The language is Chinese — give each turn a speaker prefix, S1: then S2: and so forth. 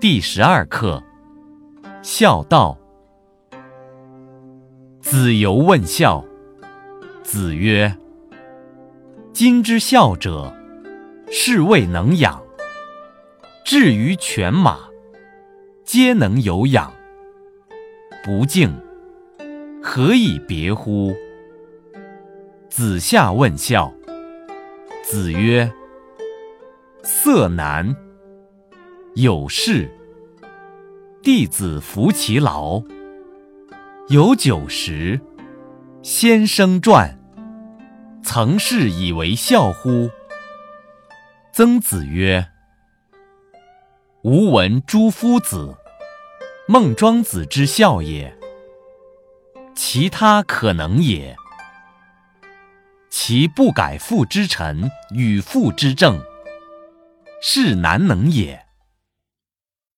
S1: 第十二课：孝道。子游问孝，子曰：“今之孝者，是谓能养。至于犬马，皆能有养。不敬，何以别乎？”子夏问孝，子曰：“色难。”有事，弟子服其劳。有酒食，先生传。曾是以为孝乎？曾子曰：“吾闻诸夫子，孟庄子之孝也。其他可能也。其不改父之臣与父之政，是难能也。”